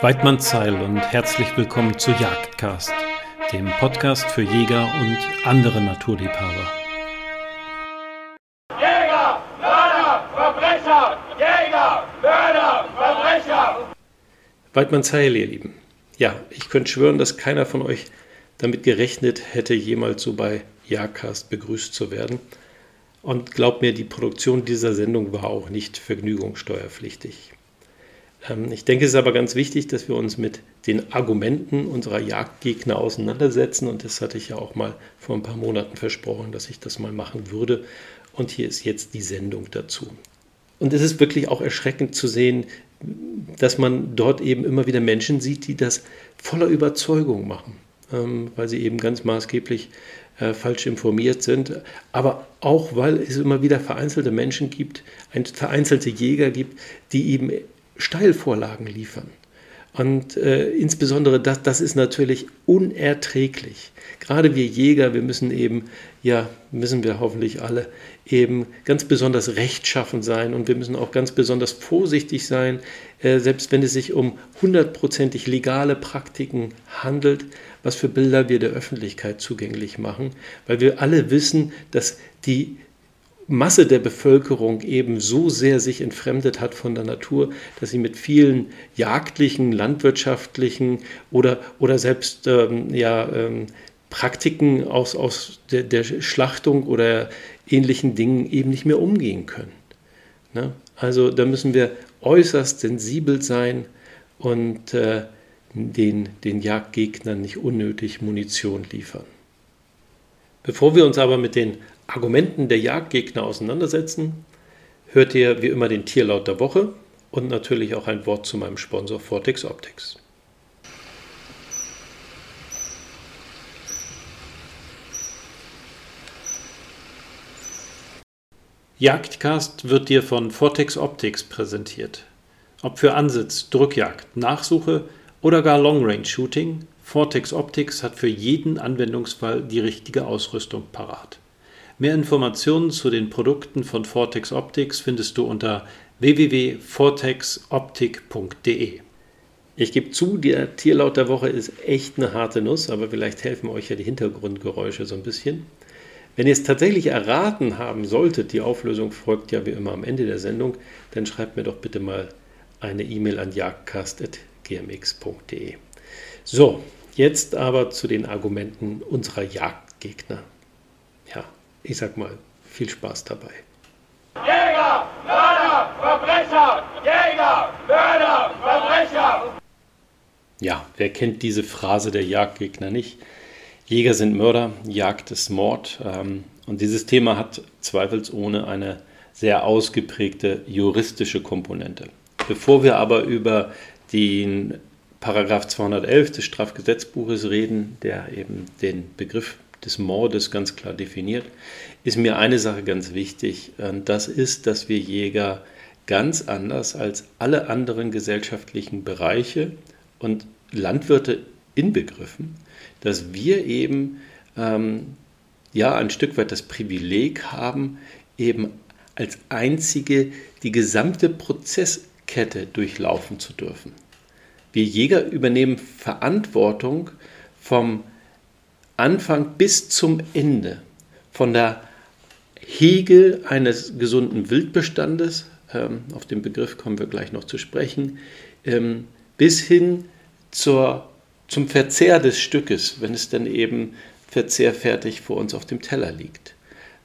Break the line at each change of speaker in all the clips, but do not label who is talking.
Weidmann Zeil und herzlich willkommen zu Jagdcast, dem Podcast für Jäger und andere Naturliebhaber.
Jäger, Mörder, Verbrecher! Jäger, Mörder, Verbrecher!
Weidmann Zeil, ihr Lieben. Ja, ich könnte schwören, dass keiner von euch damit gerechnet hätte, jemals so bei Jagdcast begrüßt zu werden. Und glaubt mir, die Produktion dieser Sendung war auch nicht vergnügungssteuerpflichtig. Ähm, ich denke, es ist aber ganz wichtig, dass wir uns mit den Argumenten unserer Jagdgegner auseinandersetzen. Und das hatte ich ja auch mal vor ein paar Monaten versprochen, dass ich das mal machen würde. Und hier ist jetzt die Sendung dazu. Und es ist wirklich auch erschreckend zu sehen, dass man dort eben immer wieder Menschen sieht, die das voller Überzeugung machen, ähm, weil sie eben ganz maßgeblich äh, falsch informiert sind, aber auch weil es immer wieder vereinzelte Menschen gibt, vereinzelte Jäger gibt, die eben Steilvorlagen liefern. Und äh, insbesondere das, das ist natürlich unerträglich. Gerade wir Jäger, wir müssen eben, ja, müssen wir hoffentlich alle eben ganz besonders rechtschaffen sein und wir müssen auch ganz besonders vorsichtig sein, äh, selbst wenn es sich um hundertprozentig legale Praktiken handelt, was für Bilder wir der Öffentlichkeit zugänglich machen, weil wir alle wissen, dass die Masse der Bevölkerung eben so sehr sich entfremdet hat von der Natur, dass sie mit vielen jagdlichen, landwirtschaftlichen oder, oder selbst ähm, ja, ähm, Praktiken aus, aus der, der, Schlachtung oder ähnlichen Dingen eben nicht mehr umgehen können. Ne? Also da müssen wir äußerst sensibel sein und äh, den, den Jagdgegnern nicht unnötig Munition liefern. Bevor wir uns aber mit den Argumenten der Jagdgegner auseinandersetzen, hört ihr wie immer den Tierlaut der Woche und natürlich auch ein Wort zu meinem Sponsor Vortex Optics. Jagdcast wird dir von Vortex Optics präsentiert. Ob für Ansitz, Drückjagd, Nachsuche oder gar Long Range Shooting, Vortex Optics hat für jeden Anwendungsfall die richtige Ausrüstung parat. Mehr Informationen zu den Produkten von Vortex Optics findest du unter www.vortexoptik.de. Ich gebe zu, der Tierlaut der Woche ist echt eine harte Nuss, aber vielleicht helfen euch ja die Hintergrundgeräusche so ein bisschen. Wenn ihr es tatsächlich erraten haben solltet, die Auflösung folgt ja wie immer am Ende der Sendung, dann schreibt mir doch bitte mal eine E-Mail an jagdcast.gmx.de. So, jetzt aber zu den Argumenten unserer Jagdgegner. Ja, ich sag mal, viel Spaß dabei.
Jäger, Mörder, Verbrecher! Jäger, Mörder, Verbrecher!
Ja, wer kennt diese Phrase der Jagdgegner nicht? Jäger sind Mörder, Jagd ist Mord. Ähm, und dieses Thema hat zweifelsohne eine sehr ausgeprägte juristische Komponente. Bevor wir aber über den Paragraph 211 des Strafgesetzbuches reden, der eben den Begriff des Mordes ganz klar definiert, ist mir eine Sache ganz wichtig. Das ist, dass wir Jäger ganz anders als alle anderen gesellschaftlichen Bereiche und Landwirte inbegriffen, dass wir eben ähm, ja ein Stück weit das Privileg haben, eben als einzige die gesamte Prozesskette durchlaufen zu dürfen. Wir Jäger übernehmen Verantwortung vom Anfang bis zum Ende, von der Hege eines gesunden Wildbestandes, ähm, auf den Begriff kommen wir gleich noch zu sprechen, ähm, bis hin zur, zum Verzehr des Stückes, wenn es dann eben verzehrfertig vor uns auf dem Teller liegt.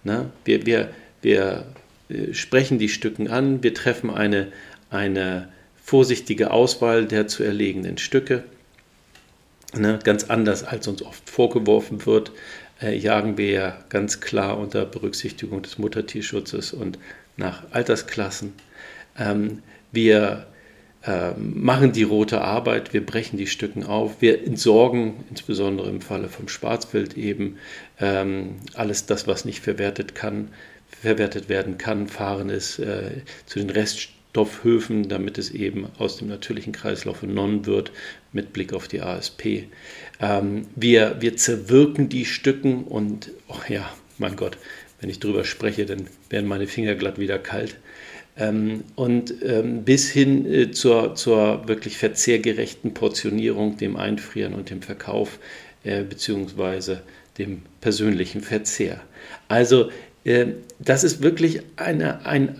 Na, wir, wir, wir äh, sprechen die Stücken an, wir treffen eine, eine vorsichtige Auswahl der zu erlegenen Stücke Ne, ganz anders als uns oft vorgeworfen wird, äh, jagen wir ja ganz klar unter Berücksichtigung des Muttertierschutzes und nach Altersklassen. Ähm, wir äh, machen die rote Arbeit, wir brechen die Stücken auf, wir entsorgen, insbesondere im Falle vom Schwarzwild eben, ähm, alles das, was nicht verwertet kann, verwertet werden kann, fahren es äh, zu den Reststoffen Stoffhöfen, damit es eben aus dem natürlichen Kreislauf entnommen wird, mit Blick auf die ASP. Ähm, wir, wir zerwirken die Stücken und, oh ja, mein Gott, wenn ich drüber spreche, dann werden meine Finger glatt wieder kalt. Ähm, und ähm, bis hin äh, zur, zur wirklich verzehrgerechten Portionierung, dem Einfrieren und dem Verkauf äh, beziehungsweise dem persönlichen Verzehr. Also äh, das ist wirklich eine, ein,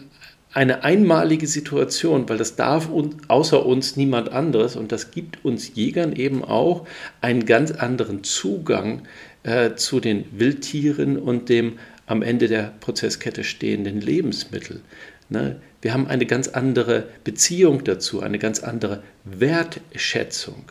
eine einmalige Situation, weil das darf un, außer uns niemand anderes und das gibt uns Jägern eben auch einen ganz anderen Zugang äh, zu den Wildtieren und dem am Ende der Prozesskette stehenden Lebensmittel. Ne? Wir haben eine ganz andere Beziehung dazu, eine ganz andere Wertschätzung.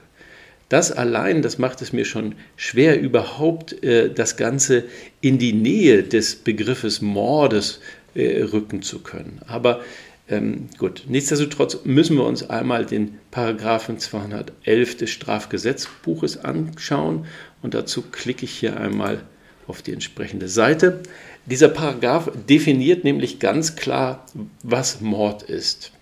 Das allein, das macht es mir schon schwer, überhaupt äh, das Ganze in die Nähe des Begriffes Mordes äh, rücken zu können. Aber ähm, gut, nichtsdestotrotz müssen wir uns einmal den Paragraphen 211 des Strafgesetzbuches anschauen und dazu klicke ich hier einmal auf die entsprechende Seite. Dieser Paragraph definiert nämlich ganz klar, was Mord ist.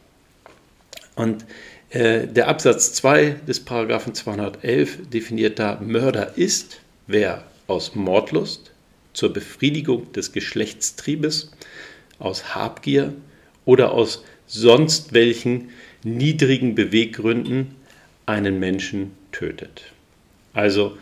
Und äh, der Absatz 2 des Paragraphen 211 definiert da, Mörder ist, wer aus Mordlust zur Befriedigung des Geschlechtstriebes, aus Habgier oder aus sonst welchen niedrigen Beweggründen einen Menschen tötet. Also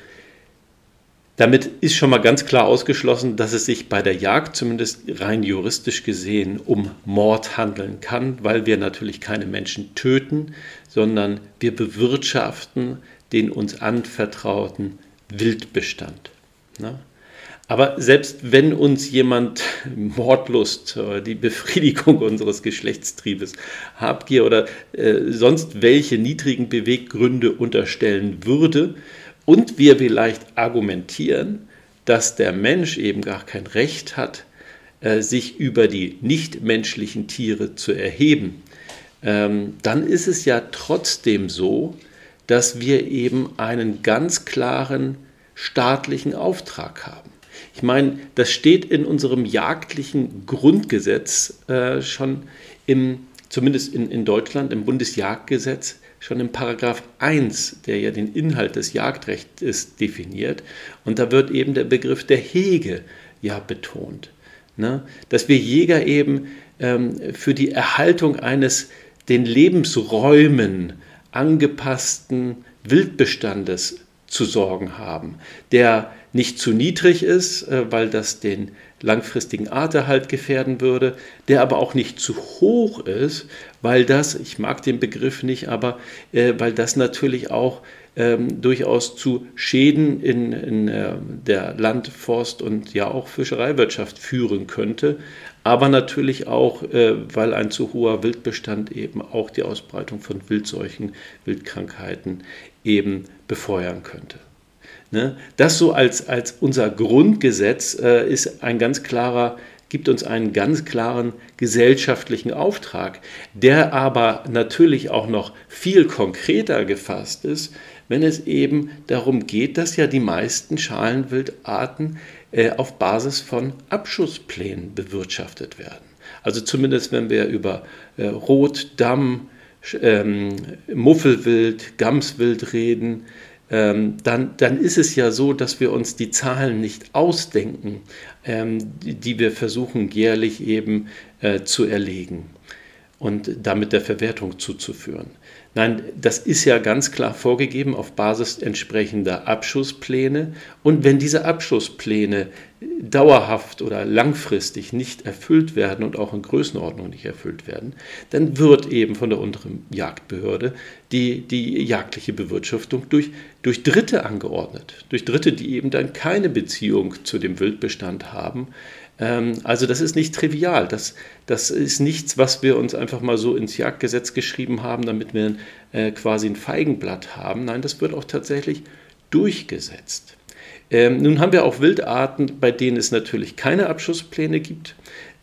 damit ist schon mal ganz klar ausgeschlossen, dass es sich bei der Jagd zumindest rein juristisch gesehen um Mord handeln kann, weil wir natürlich keine Menschen töten, sondern wir bewirtschaften den uns anvertrauten Wildbestand. Ne? Aber selbst wenn uns jemand Mordlust, die Befriedigung unseres Geschlechtstriebes, Habgier oder äh, sonst welche niedrigen Beweggründe unterstellen würde, und wir vielleicht argumentieren, dass der Mensch eben gar kein Recht hat, äh, sich über die nichtmenschlichen Tiere zu erheben, ähm, dann ist es ja trotzdem so, dass wir eben einen ganz klaren staatlichen Auftrag haben. Ich meine, das steht in unserem jagdlichen Grundgesetz äh, schon im, zumindest in, in Deutschland, im Bundesjagdgesetz, schon im Paragraph 1, der ja den Inhalt des Jagdrechts definiert. Und da wird eben der Begriff der Hege ja betont. Ne? Dass wir Jäger eben ähm, für die Erhaltung eines den Lebensräumen angepassten Wildbestandes zu sorgen haben, der nicht zu niedrig ist, äh, weil das den langfristigen Arterhalt gefährden würde, der aber auch nicht zu hoch ist, weil das, ich mag den Begriff nicht, aber äh, weil das natürlich auch ähm, durchaus zu Schäden in, in äh, der Land-, Forst- und ja auch Fischereiwirtschaft führen könnte, aber natürlich auch, äh, weil ein zu hoher Wildbestand eben auch die Ausbreitung von Wildseuchen, Wildkrankheiten eben befeuern könnte. Ne? Das so als, als unser Grundgesetz äh, ist ein ganz klarer, gibt uns einen ganz klaren gesellschaftlichen Auftrag, der aber natürlich auch noch viel konkreter gefasst ist, wenn es eben darum geht, dass ja die meisten Schalenwildarten äh, auf Basis von Abschussplänen bewirtschaftet werden. Also zumindest wenn wir über äh, Rot, Damm, ähm, Muffelwild, Gamswild reden, ähm, dann, dann ist es ja so, dass wir uns die Zahlen nicht ausdenken, ähm, die, die, wir versuchen jährlich eben äh, zu erlegen und damit der Verwertung zuzuführen. Nein, das ist ja ganz klar vorgegeben auf Basis entsprechender Abschusspläne. Und wenn diese Abschusspläne dauerhaft oder langfristig nicht erfüllt werden und auch in Größenordnung nicht erfüllt werden, dann wird eben von der unteren Jagdbehörde die, die jagdliche Bewirtschaftung durch, durch Dritte angeordnet. Durch Dritte, die eben dann keine Beziehung zu dem Wildbestand haben, also das ist nicht trivial. Das, das ist nichts, was wir uns einfach mal so ins Jagdgesetz geschrieben haben, damit wir äh, quasi ein Feigenblatt haben. Nein, das wird auch tatsächlich durchgesetzt. Ähm, nun haben wir auch Wildarten, bei denen es natürlich keine Abschusspläne gibt.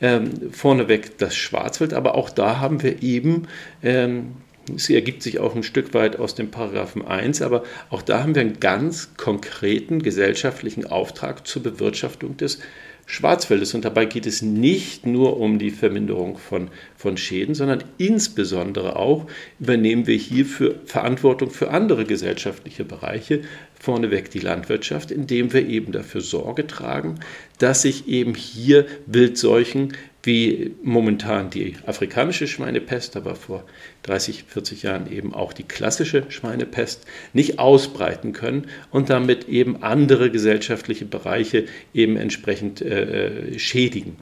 Ähm, vorneweg das Schwarzwild, aber auch da haben wir eben, ähm, es ergibt sich auch ein Stück weit aus dem Paragraphen 1, aber auch da haben wir einen ganz konkreten gesellschaftlichen Auftrag zur Bewirtschaftung des Schwarzwaldes. Und dabei geht es nicht nur um die Verminderung von, von Schäden, sondern insbesondere auch übernehmen wir hierfür Verantwortung für andere gesellschaftliche Bereiche, vorneweg die Landwirtschaft, indem wir eben dafür Sorge tragen, dass sich eben hier Wildseuchen wie momentan die afrikanische Schweinepest, aber vor 30, 40 Jahren eben auch die klassische Schweinepest, nicht ausbreiten können und damit eben andere gesellschaftliche Bereiche eben entsprechend äh, äh schädigen.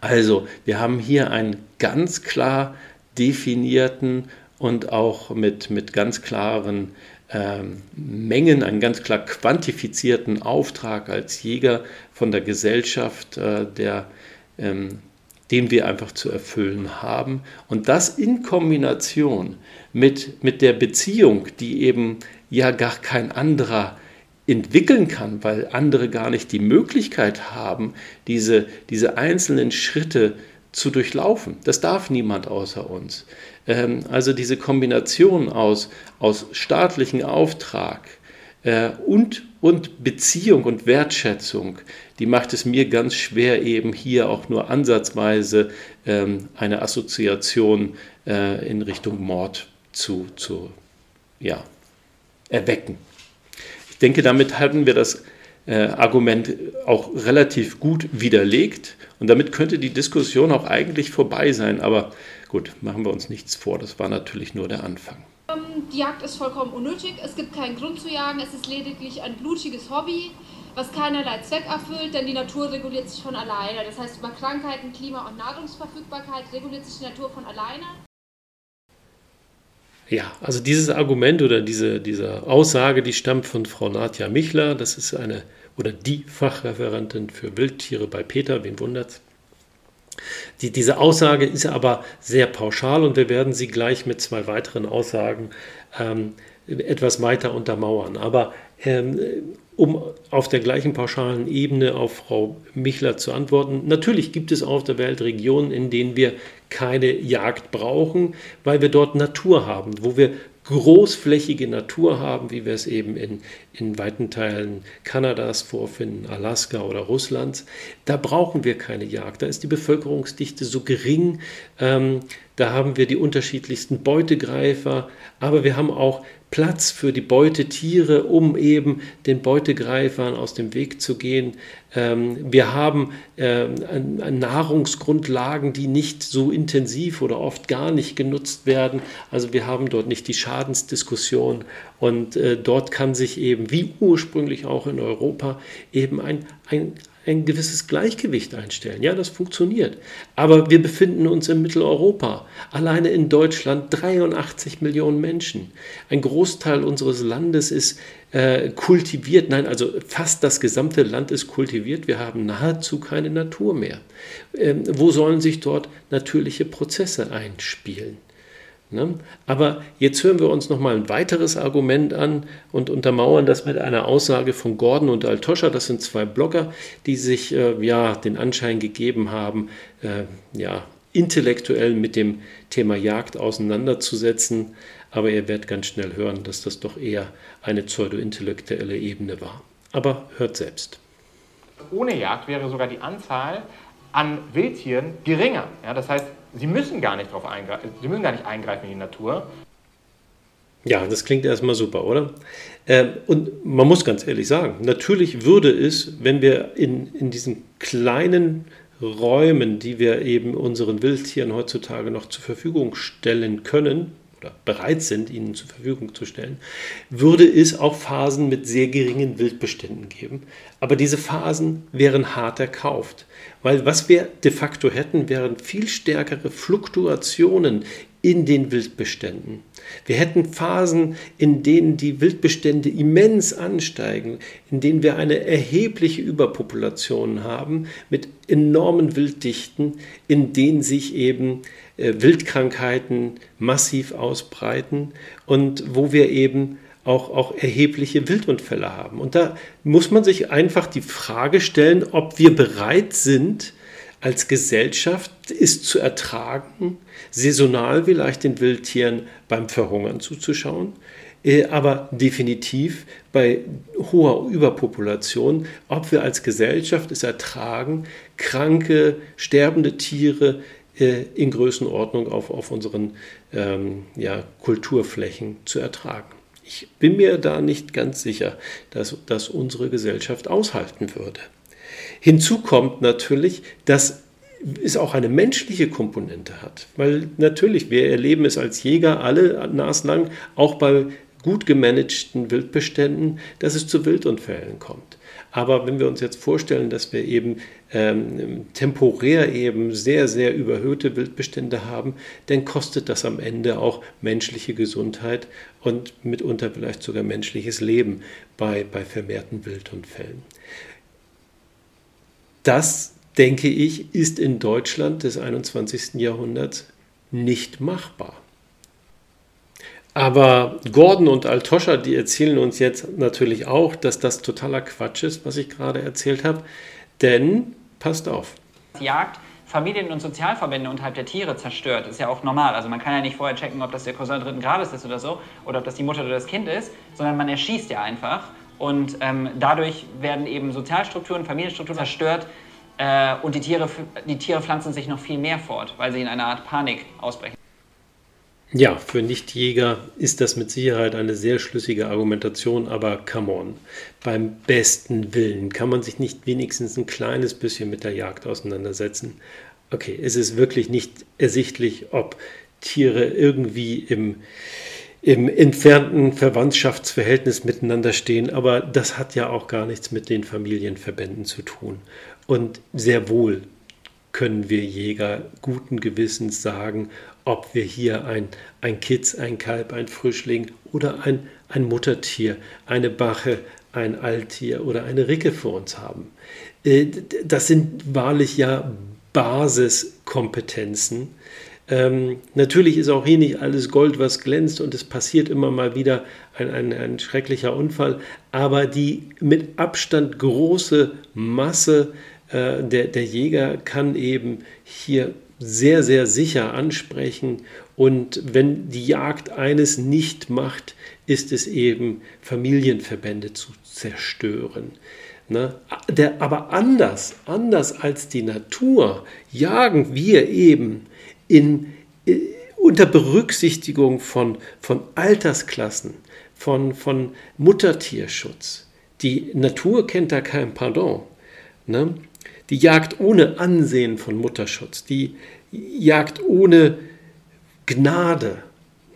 Also wir haben hier einen ganz klar definierten und auch mit, mit ganz klaren ähm, Mengen, einen ganz klar quantifizierten Auftrag als Jäger von der Gesellschaft, äh, der, ähm, den wir einfach zu erfüllen haben. Und das in Kombination mit, mit der Beziehung, die eben ja gar kein anderer entwickeln kann, weil andere gar nicht die Möglichkeit haben, diese, diese einzelnen Schritte zu durchlaufen. Das darf niemand außer uns. Ähm, also diese Kombination aus, aus staatlichem Auftrag äh, und, und Beziehung und Wertschätzung, die macht es mir ganz schwer, eben hier auch nur ansatzweise ähm, eine Assoziation äh, in Richtung Mord zu, zu ja, erwecken. Ich denke, damit hatten wir das äh, Argument auch relativ gut widerlegt und damit könnte die Diskussion auch eigentlich vorbei sein. Aber gut, machen wir uns nichts vor, das war natürlich nur der Anfang.
Ähm, die Jagd ist vollkommen unnötig, es gibt keinen Grund zu jagen, es ist lediglich ein blutiges Hobby, was keinerlei Zweck erfüllt, denn die Natur reguliert sich von alleine. Das heißt, über Krankheiten, Klima und Nahrungsverfügbarkeit reguliert sich die Natur von alleine.
Ja, also dieses Argument oder diese, diese Aussage, die stammt von Frau Nadja Michler. Das ist eine oder die Fachreferentin für Wildtiere bei Peter, wen wundert's? Die, diese Aussage ist aber sehr pauschal und wir werden sie gleich mit zwei weiteren Aussagen ähm, etwas weiter untermauern. Aber ähm, um auf der gleichen pauschalen Ebene auf Frau Michler zu antworten. Natürlich gibt es auf der Welt Regionen, in denen wir keine Jagd brauchen, weil wir dort Natur haben, wo wir großflächige Natur haben, wie wir es eben in, in weiten Teilen Kanadas vorfinden, Alaska oder Russlands, da brauchen wir keine Jagd. Da ist die Bevölkerungsdichte so gering, ähm, da haben wir die unterschiedlichsten Beutegreifer, aber wir haben auch Platz für die Beutetiere, um eben den Beutegreifern aus dem Weg zu gehen. Ähm, wir haben ähm, Nahrungsgrundlagen, die nicht so intensiv oder oft gar nicht genutzt werden. Also wir haben dort nicht die Schadensdiskussion und äh, dort kann sich eben, wie ursprünglich auch in Europa, eben ein, ein, ein gewisses Gleichgewicht einstellen. Ja, das funktioniert. Aber wir befinden uns in Mitteleuropa. Alleine in Deutschland 83 Millionen Menschen. Ein Großteil unseres Landes ist äh, kultiviert. Nein, also fast das gesamte Land ist kultiviert. Wir haben nahezu keine Natur mehr. Ähm, wo sollen sich dort natürliche Prozesse einspielen? Ne? Aber jetzt hören wir uns noch mal ein weiteres Argument an und untermauern das mit einer Aussage von Gordon und Altoscha. Das sind zwei Blogger, die sich äh, ja den Anschein gegeben haben, äh, ja intellektuell mit dem Thema Jagd auseinanderzusetzen. Aber ihr werdet ganz schnell hören, dass das doch eher eine pseudo-intellektuelle Ebene war. Aber hört selbst.
Ohne Jagd wäre sogar die Anzahl an Wildtieren geringer. Ja, das heißt, sie müssen gar nicht drauf eingreifen, sie müssen gar nicht eingreifen in die Natur.
Ja, das klingt erstmal super, oder? Ähm, und man muss ganz ehrlich sagen, natürlich würde es, wenn wir in, in diesen kleinen Räumen, die wir eben unseren Wildtieren heutzutage noch zur Verfügung stellen können, oder bereit sind, ihnen zur Verfügung zu stellen, würde es auch Phasen mit sehr geringen Wildbeständen geben. Aber diese Phasen wären hart erkauft, weil was wir de facto hätten, wären viel stärkere Fluktuationen in den Wildbeständen. Wir hätten Phasen, in denen die Wildbestände immens ansteigen, in denen wir eine erhebliche Überpopulation haben mit enormen Wilddichten, in denen sich eben äh, Wildkrankheiten massiv ausbreiten und wo wir eben auch, auch erhebliche Wildunfälle haben. Und da muss man sich einfach die Frage stellen, ob wir bereit sind, als Gesellschaft es zu ertragen, saisonal vielleicht den Wildtieren beim Verhungern zuzuschauen, äh, aber definitiv bei hoher Überpopulation, ob wir als Gesellschaft es ertragen, kranke, sterbende Tiere äh, in Größenordnung auf, auf unseren ähm, ja, Kulturflächen zu ertragen. Ich bin mir da nicht ganz sicher, dass das unsere Gesellschaft aushalten würde. Hinzu kommt natürlich, dass es auch eine menschliche Komponente hat. Weil natürlich, wir erleben es als Jäger alle naslang, auch bei gut gemanagten Wildbeständen, dass es zu Wildunfällen kommt. Aber wenn wir uns jetzt vorstellen, dass wir eben ähm, temporär eben sehr, sehr überhöhte Wildbestände haben, dann kostet das am Ende auch menschliche Gesundheit und mitunter vielleicht sogar menschliches Leben bei, bei vermehrten Wildunfällen. Das, denke ich, ist in Deutschland des 21. Jahrhunderts nicht machbar. Aber Gordon und Altoscha, die erzählen uns jetzt natürlich auch, dass das totaler Quatsch ist, was ich gerade erzählt habe. Denn, passt auf.
Jagd Familien- und Sozialverbände unterhalb der Tiere zerstört. Ist ja auch normal. Also man kann ja nicht vorher checken, ob das der Cousin dritten Grades ist oder so, oder ob das die Mutter oder das Kind ist, sondern man erschießt ja einfach. Und ähm, dadurch werden eben Sozialstrukturen, Familienstrukturen zerstört. Äh, und die Tiere, die Tiere pflanzen sich noch viel mehr fort, weil sie in einer Art Panik ausbrechen.
Ja, für Nichtjäger ist das mit Sicherheit eine sehr schlüssige Argumentation, aber come on, beim besten Willen kann man sich nicht wenigstens ein kleines bisschen mit der Jagd auseinandersetzen. Okay, es ist wirklich nicht ersichtlich, ob Tiere irgendwie im, im entfernten Verwandtschaftsverhältnis miteinander stehen, aber das hat ja auch gar nichts mit den Familienverbänden zu tun. Und sehr wohl können wir Jäger guten Gewissens sagen, ob wir hier ein, ein Kitz, ein Kalb, ein Frischling oder ein, ein Muttertier, eine Bache, ein Alttier oder eine Ricke vor uns haben. Äh, das sind wahrlich ja Basiskompetenzen. Ähm, natürlich ist auch hier nicht alles Gold, was glänzt und es passiert immer mal wieder ein, ein, ein schrecklicher Unfall, aber die mit Abstand große Masse äh, der, der Jäger kann eben hier sehr, sehr sicher ansprechen. Und wenn die Jagd eines nicht macht, ist es eben Familienverbände zu zerstören. Ne? Der, aber anders, anders als die Natur, jagen wir eben in, in, äh, unter Berücksichtigung von, von Altersklassen, von, von Muttertierschutz. Die Natur kennt da kein Pardon. Ne? die Jagd ohne Ansehen von Mutterschutz, die Jagd ohne Gnade.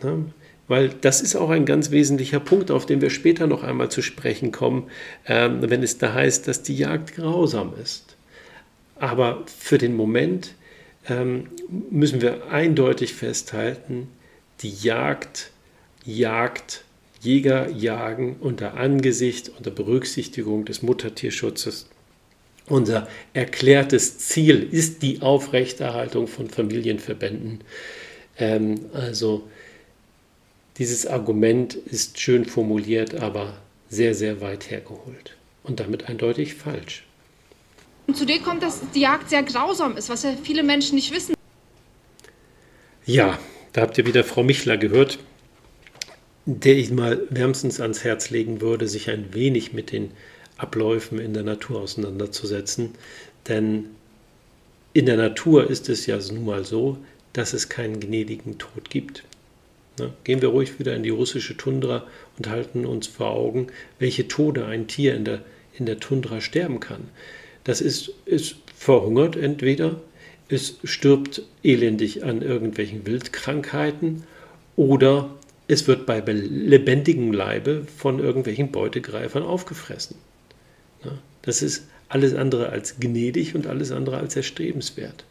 Ne? Weil das ist auch ein ganz wesentlicher Punkt, auf den wir später noch einmal zu sprechen kommen, ähm, wenn es da heißt, dass die Jagd grausam ist. Aber für den Moment ähm, müssen wir eindeutig festhalten, die Jagd jagt, Jäger jagen unter Angesicht, unter Berücksichtigung des Muttertierschutzes unser erklärtes Ziel ist die Aufrechterhaltung von Familienverbänden. Ähm, also dieses Argument ist schön formuliert, aber sehr, sehr weit hergeholt und damit eindeutig falsch.
Und zudem kommt, dass die Jagd sehr grausam ist, was ja viele Menschen nicht wissen.
Ja, da habt ihr wieder Frau Michler gehört, der ich mal wärmstens ans Herz legen würde, sich ein wenig mit den Abläufen in der Natur auseinanderzusetzen. Denn in der Natur ist es ja nun mal so, dass es keinen gnädigen Tod gibt. Gehen wir ruhig wieder in die russische Tundra und halten uns vor Augen, welche Tode ein Tier in der, in der Tundra sterben kann. Das ist, es verhungert entweder, es stirbt elendig an irgendwelchen Wildkrankheiten oder es wird bei lebendigem Leibe von irgendwelchen Beutegreifern aufgefressen. Das ist alles andere als gnädig und alles andere als erstrebenswert.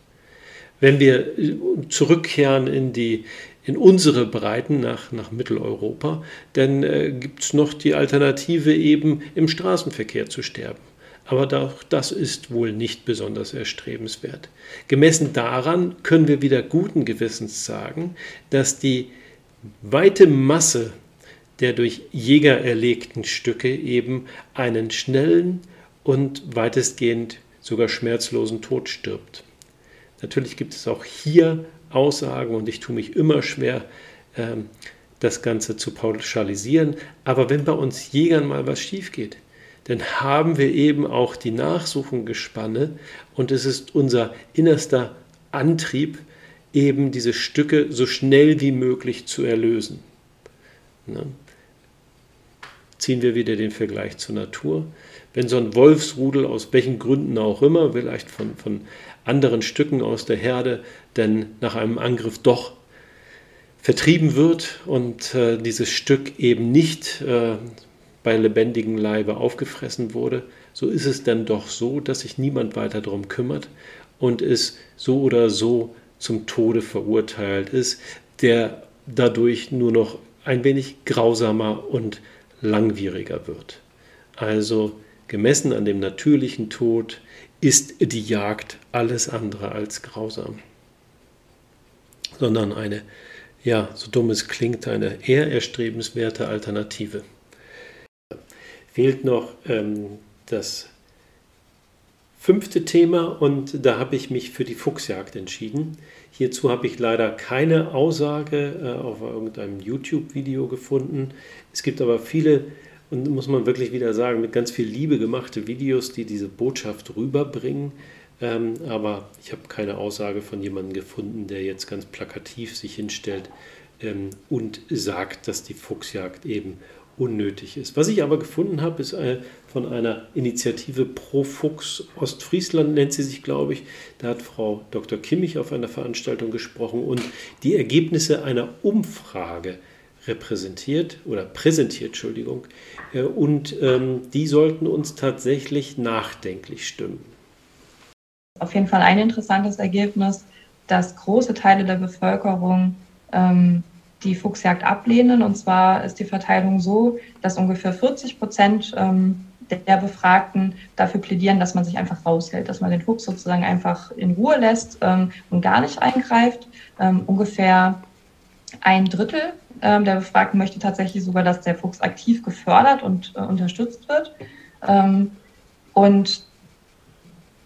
Wenn wir äh, zurückkehren in, die, in unsere Breiten nach, nach Mitteleuropa, dann äh, gibt es noch die Alternative, eben im Straßenverkehr zu sterben. Aber auch das ist wohl nicht besonders erstrebenswert. Gemessen daran können wir wieder guten Gewissens sagen, dass die weite Masse der durch Jäger erlegten Stücke eben einen schnellen und weitestgehend sogar schmerzlosen Tod stirbt. Natürlich gibt es auch hier Aussagen und ich tue mich immer schwer, ähm, das Ganze zu pauschalisieren. Aber wenn bei uns Jägern mal was schief geht, dann haben wir eben auch die Nachsuchengespanne und es ist unser innerster Antrieb, eben diese Stücke so schnell wie möglich zu erlösen. Ne? Ziehen wir wieder den Vergleich zur Natur. Wenn so ein Wolfsrudel aus welchen Gründen auch immer, vielleicht von, von anderen Stücken aus der Herde, denn nach einem Angriff doch vertrieben wird und äh, dieses Stück eben nicht äh, bei lebendigem Leibe aufgefressen wurde, so ist es dann doch so, dass sich niemand weiter darum kümmert und es so oder so zum Tode verurteilt ist, der dadurch nur noch ein wenig grausamer und langwieriger wird. Also gemessen an dem natürlichen Tod ist die Jagd alles andere als grausam, sondern eine, ja, so dumm es klingt, eine eher erstrebenswerte Alternative. Fehlt noch ähm, das fünfte Thema und da habe ich mich für die Fuchsjagd entschieden. Hierzu habe ich leider keine Aussage äh, auf irgendeinem YouTube-Video gefunden. Es gibt aber viele, und muss man wirklich wieder sagen, mit ganz viel Liebe gemachte Videos, die diese Botschaft rüberbringen. Ähm, aber ich habe keine Aussage von jemandem gefunden, der jetzt ganz plakativ sich hinstellt ähm, und sagt, dass die Fuchsjagd eben unnötig ist. Was ich aber gefunden habe, ist äh, von einer Initiative Pro Fuchs Ostfriesland, nennt sie sich, glaube ich. Da hat Frau Dr. Kimmich auf einer Veranstaltung gesprochen und die Ergebnisse einer Umfrage repräsentiert oder präsentiert, Entschuldigung. Äh, und ähm, die sollten uns tatsächlich nachdenklich stimmen.
Auf jeden Fall ein interessantes Ergebnis, dass große Teile der Bevölkerung ähm, die Fuchsjagd ablehnen. Und zwar ist die Verteilung so, dass ungefähr 40 Prozent ähm, der Befragten dafür plädieren, dass man sich einfach raushält, dass man den Fuchs sozusagen einfach in Ruhe lässt ähm, und gar nicht eingreift. Ähm, ungefähr ein Drittel der Befragten möchte tatsächlich sogar, dass der Fuchs aktiv gefördert und äh, unterstützt wird. Und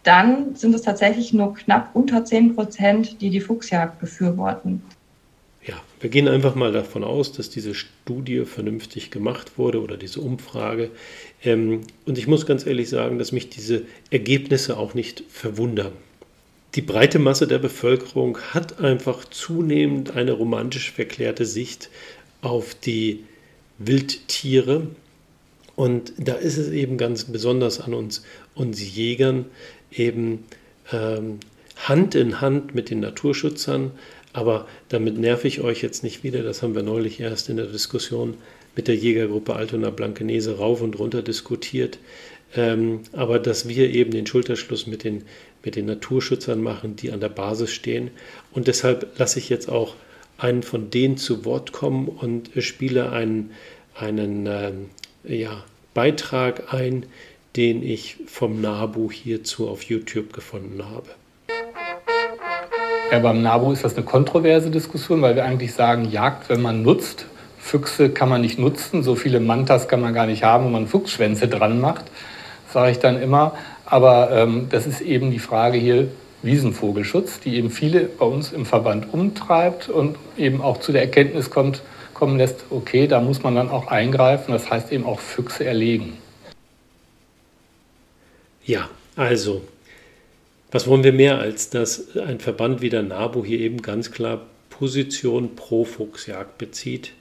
dann sind es tatsächlich nur knapp unter 10 Prozent, die die Fuchsjagd befürworten.
Wir gehen einfach mal davon aus, dass diese Studie vernünftig gemacht wurde oder diese Umfrage. Ähm, und ich muss ganz ehrlich sagen, dass mich diese Ergebnisse auch nicht verwundern. Die breite Masse der Bevölkerung hat einfach zunehmend eine romantisch verklärte Sicht auf die Wildtiere. Und da ist es eben ganz besonders an uns, uns Jägern, eben ähm, Hand in Hand mit den Naturschützern aber damit nerv ich euch jetzt nicht wieder. Das haben wir neulich erst in der Diskussion mit der Jägergruppe Altona Blankenese rauf und runter diskutiert. Ähm, aber dass wir eben den Schulterschluss mit den, mit den Naturschützern machen, die an der Basis stehen. Und deshalb lasse ich jetzt auch einen von denen zu Wort kommen und spiele einen, einen ähm, ja, Beitrag ein, den ich vom NABU hierzu auf YouTube gefunden habe.
Ja, beim NABU ist das eine kontroverse Diskussion, weil wir eigentlich sagen, Jagd, wenn man nutzt, Füchse kann man nicht nutzen, so viele Mantas kann man gar nicht haben, wenn man Fuchsschwänze dran macht, sage ich dann immer. Aber ähm, das ist eben die Frage hier Wiesenvogelschutz, die eben viele bei uns im Verband umtreibt und eben auch zu der Erkenntnis kommt, kommen lässt, okay, da muss man dann auch eingreifen, das heißt eben auch Füchse erlegen.
Ja, also was wollen wir mehr, als dass ein Verband wie der NABU hier eben ganz klar Position pro Fuchsjagd bezieht,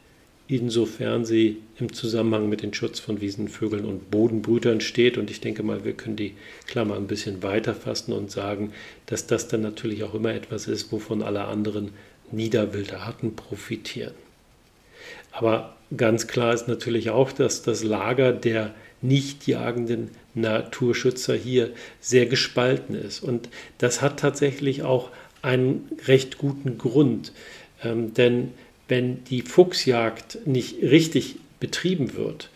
insofern sie im Zusammenhang mit dem Schutz von Wiesenvögeln und Bodenbrütern steht. Und ich denke mal, wir können die Klammer ein bisschen weiter fassen und sagen, dass das dann natürlich auch immer etwas ist, wovon alle anderen Niederwildarten profitieren. Aber ganz klar ist natürlich auch, dass das Lager der nicht jagenden Naturschützer hier sehr gespalten ist. Und das hat tatsächlich auch einen recht guten Grund. Ähm, denn wenn die Fuchsjagd nicht richtig betrieben wird,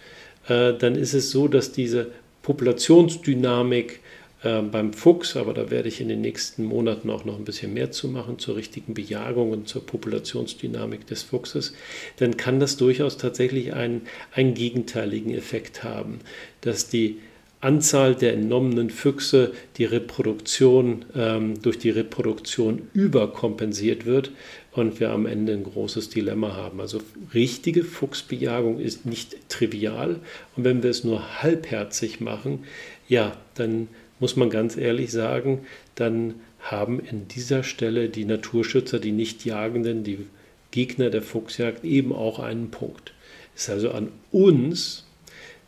äh, dann ist es so, dass diese Populationsdynamik äh, beim Fuchs, aber da werde ich in den nächsten Monaten auch noch ein bisschen mehr zu machen, zur richtigen Bejagung und zur Populationsdynamik des Fuchses, dann kann das durchaus tatsächlich einen, einen gegenteiligen Effekt haben, dass die Anzahl der entnommenen Füchse die Reproduktion ähm, durch die Reproduktion überkompensiert wird und wir am Ende ein großes Dilemma haben. Also richtige Fuchsbejagung ist nicht trivial und wenn wir es nur halbherzig machen, ja, dann muss man ganz ehrlich sagen, dann haben in dieser Stelle die Naturschützer, die Nichtjagenden, die Gegner der Fuchsjagd eben auch einen Punkt. Es ist also an uns,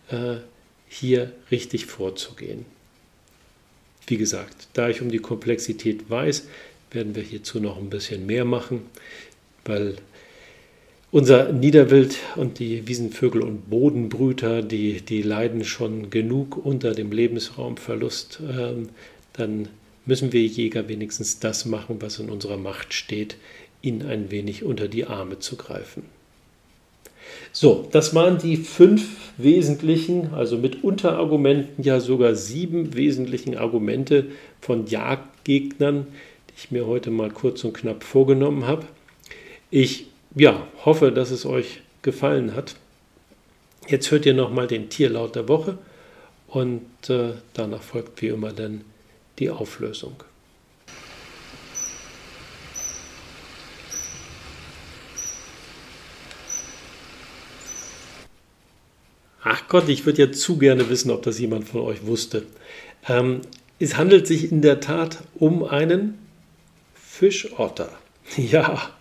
äh, hier richtig vorzugehen. Wie gesagt, da ich um die Komplexität weiß, werden wir hierzu noch ein bisschen mehr machen, weil unser Niederwild und die Wiesenvögel und Bodenbrüter, die, die leiden schon genug unter dem Lebensraumverlust. Ähm, dann müssen wir Jäger wenigstens das machen, was in unserer Macht steht, ihnen ein wenig unter die Arme zu greifen. So, das waren die fünf wesentlichen, also mit Unterargumenten ja sogar sieben wesentlichen Argumente von Jagdgegnern, die ich mir heute mal kurz und knapp vorgenommen habe. Ich ja, hoffe, dass es euch gefallen hat. Jetzt hört ihr nochmal den Tierlaut der Woche und äh, danach folgt wie immer dann die Auflösung. Ach Gott, ich würde ja zu gerne wissen, ob das jemand von euch wusste. Ähm, es handelt sich in der Tat um einen Fischotter. Ja,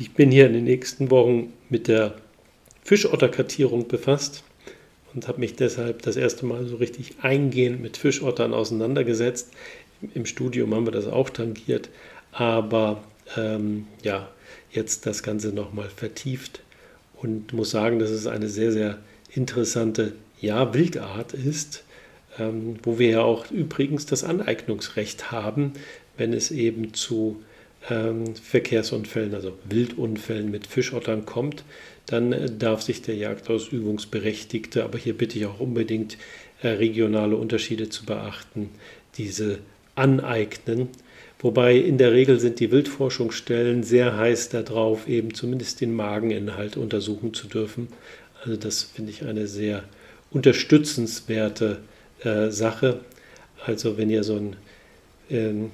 ich bin hier in den nächsten Wochen mit der Fischotterkartierung befasst und habe mich deshalb das erste Mal so richtig eingehend mit Fischottern auseinandergesetzt. Im Studium haben wir das auch tangiert, aber ähm, ja, jetzt das Ganze nochmal vertieft und muss sagen, dass es eine sehr, sehr interessante ja, Wildart ist, ähm, wo wir ja auch übrigens das Aneignungsrecht haben, wenn es eben zu ähm, Verkehrsunfällen, also Wildunfällen mit Fischottern kommt, dann äh, darf sich der Jagdausübungsberechtigte, aber hier bitte ich auch unbedingt äh, regionale Unterschiede zu beachten, diese aneignen. Wobei in der Regel sind die Wildforschungsstellen sehr heiß darauf, eben zumindest den Mageninhalt untersuchen zu dürfen. Also das finde ich eine sehr unterstützenswerte äh, Sache. Also wenn ihr so ein ähm,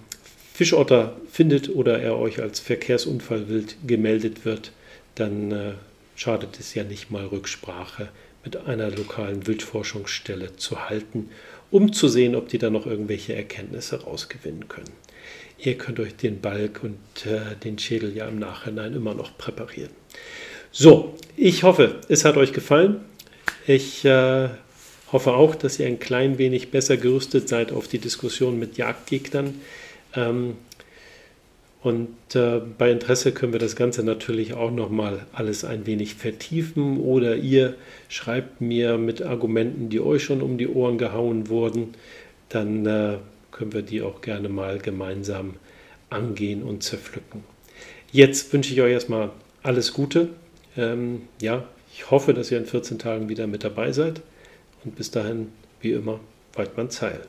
Fischotter findet oder er euch als Verkehrsunfallwild gemeldet wird, dann äh, schadet es ja nicht mal Rücksprache mit einer lokalen Wildforschungsstelle zu halten, um zu sehen, ob die da noch irgendwelche Erkenntnisse rausgewinnen können. Ihr könnt euch den Balk und äh, den Schädel ja im Nachhinein immer noch präparieren. So, ich hoffe, es hat euch gefallen. Ich äh, hoffe auch, dass ihr ein klein wenig besser gerüstet seid auf die Diskussion mit Jagdgegnern. Ähm, und äh, bei Interesse können wir das Ganze natürlich auch nochmal alles ein wenig vertiefen oder ihr schreibt mir mit Argumenten, die euch schon um die Ohren gehauen wurden, dann äh, können wir die auch gerne mal gemeinsam angehen und zerpflücken. Jetzt wünsche ich euch erstmal alles Gute. Ähm, ja, ich hoffe, dass ihr in 14 Tagen wieder mit dabei seid. Und bis dahin, wie immer, Weidmann Zeil.